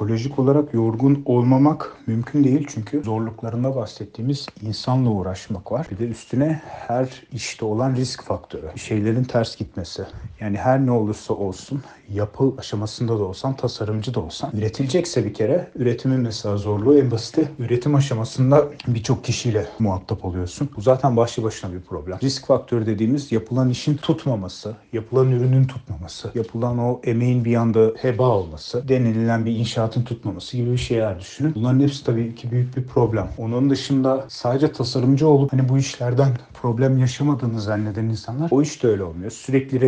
psikolojik olarak yorgun olmamak mümkün değil çünkü zorluklarında bahsettiğimiz insanla uğraşmak var. Bir de üstüne her işte olan risk faktörü. Şeylerin ters gitmesi. Yani her ne olursa olsun yapı aşamasında da olsan, tasarımcı da olsan üretilecekse bir kere üretimin mesela zorluğu en basiti üretim aşamasında birçok kişiyle muhatap oluyorsun. Bu zaten başlı başına bir problem. Risk faktörü dediğimiz yapılan işin tutmaması, yapılan ürünün tutmaması, yapılan o emeğin bir anda heba olması, denilen bir inşaatın tutmaması gibi bir şeyler düşünün. Bunların hepsi tabii ki büyük bir problem. Onun dışında sadece tasarımcı olup hani bu işlerden problem yaşamadığını zanneden insanlar o iş de öyle olmuyor. Sürekli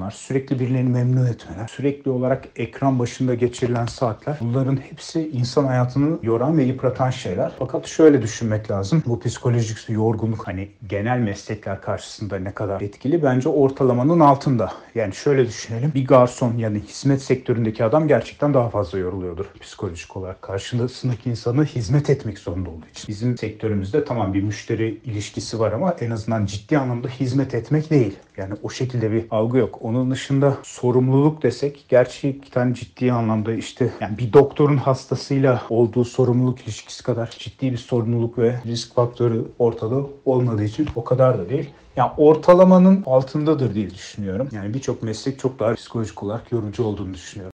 revizyonlar, sürekli birilerini memnun etmeler, sürekli olarak ekran başında geçirilen saatler bunların hepsi insan hayatını yoran ve yıpratan şeyler. Fakat şöyle düşünmek lazım. Bu psikolojik yorgunluk hani genel meslekler karşısında ne kadar etkili? Bence ortalamanın altında. Yani şöyle düşünelim. Bir garson yani hizmet sektöründeki adam gerçekten daha fazla yoruluyordur psikolojik olarak. Karşısındaki insana hizmet etmek zorunda olduğu için. Bizim sektörümüzde tamam bir müşteri ilişkisi var ama en azından ciddi anlamda hizmet etmek değil. Yani o şekilde bir algı yok. Onun dışında sorumluluk desek gerçekten ciddi anlamda işte yani bir doktorun hastasıyla olduğu sorumluluk ilişkisi kadar ciddi bir sorumluluk ve risk faktörü ortada olmadığı için o kadar da değil. Yani ortalamanın altındadır diye düşünüyorum. Yani birçok meslek çok daha psikolojik olarak yorucu olduğunu düşünüyorum.